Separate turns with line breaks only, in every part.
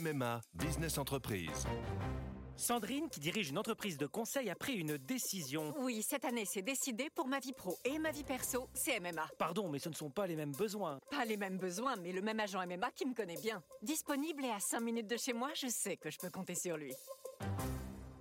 MMA Business Entreprise.
Sandrine, qui dirige une entreprise de conseil, a pris une décision.
Oui, cette année, c'est décidé pour ma vie pro et ma vie perso, c'est MMA.
Pardon, mais ce ne sont pas les mêmes besoins.
Pas les mêmes besoins, mais le même agent MMA qui me connaît bien. Disponible et à 5 minutes de chez moi, je sais que je peux compter sur lui.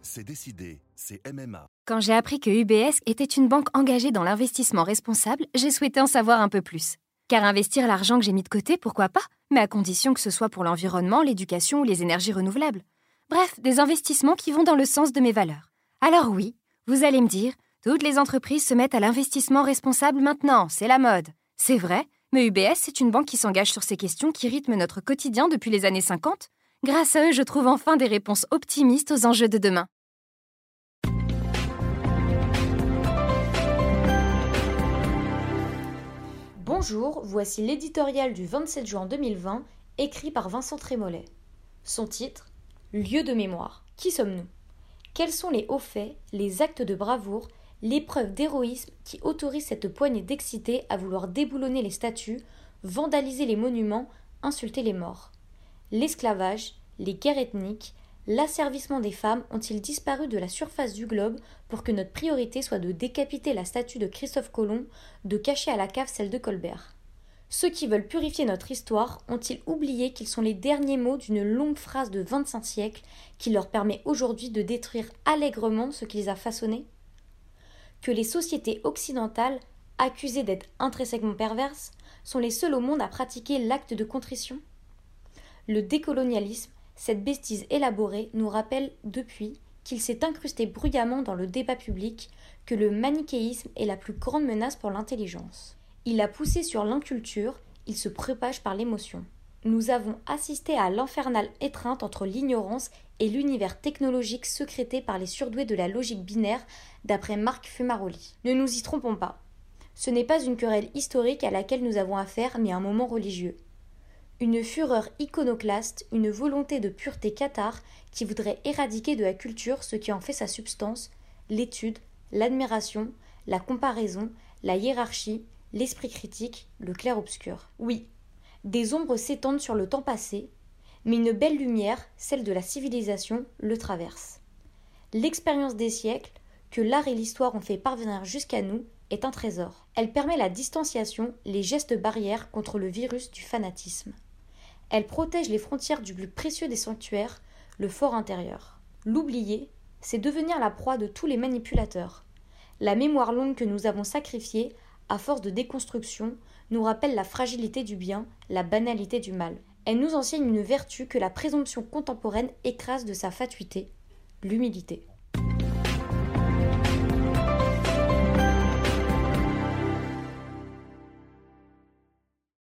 C'est décidé, c'est MMA.
Quand j'ai appris que UBS était une banque engagée dans l'investissement responsable, j'ai souhaité en savoir un peu plus. Car investir l'argent que j'ai mis de côté, pourquoi pas Mais à condition que ce soit pour l'environnement, l'éducation ou les énergies renouvelables. Bref, des investissements qui vont dans le sens de mes valeurs. Alors oui, vous allez me dire, toutes les entreprises se mettent à l'investissement responsable maintenant, c'est la mode. C'est vrai, mais UBS, c'est une banque qui s'engage sur ces questions qui rythment notre quotidien depuis les années 50. Grâce à eux, je trouve enfin des réponses optimistes aux enjeux de demain.
Bonjour, voici l'éditorial du 27 juin 2020, écrit par Vincent Trémollet. Son titre Lieu de mémoire. Qui sommes-nous? Quels sont les hauts faits, les actes de bravoure, les preuves d'héroïsme qui autorisent cette poignée d'excités à vouloir déboulonner les statues, vandaliser les monuments, insulter les morts? L'esclavage, les guerres ethniques, l'asservissement des femmes ont-ils disparu de la surface du globe pour que notre priorité soit de décapiter la statue de Christophe Colomb, de cacher à la cave celle de Colbert? Ceux qui veulent purifier notre histoire ont-ils oublié qu'ils sont les derniers mots d'une longue phrase de 25 siècles qui leur permet aujourd'hui de détruire allègrement ce qui les a façonnés Que les sociétés occidentales, accusées d'être intrinsèquement perverses, sont les seules au monde à pratiquer l'acte de contrition? Le décolonialisme, cette bêtise élaborée, nous rappelle depuis qu'il s'est incrusté bruyamment dans le débat public que le manichéisme est la plus grande menace pour l'intelligence. Il a poussé sur l'inculture, il se propage par l'émotion. Nous avons assisté à l'infernale étreinte entre l'ignorance et l'univers technologique secrété par les surdoués de la logique binaire, d'après Marc Fumaroli. Ne nous y trompons pas. Ce n'est pas une querelle historique à laquelle nous avons affaire, mais un moment religieux. Une fureur iconoclaste, une volonté de pureté cathare qui voudrait éradiquer de la culture ce qui en fait sa substance, l'étude, l'admiration, la comparaison, la hiérarchie, l'esprit critique, le clair-obscur. Oui, des ombres s'étendent sur le temps passé, mais une belle lumière, celle de la civilisation, le traverse. L'expérience des siècles, que l'art et l'histoire ont fait parvenir jusqu'à nous, est un trésor. Elle permet la distanciation, les gestes barrières contre le virus du fanatisme. Elle protège les frontières du plus précieux des sanctuaires, le fort intérieur. L'oublier, c'est devenir la proie de tous les manipulateurs. La mémoire longue que nous avons sacrifiée à force de déconstruction, nous rappelle la fragilité du bien, la banalité du mal. Elle nous enseigne une vertu que la présomption contemporaine écrase de sa fatuité, l'humilité.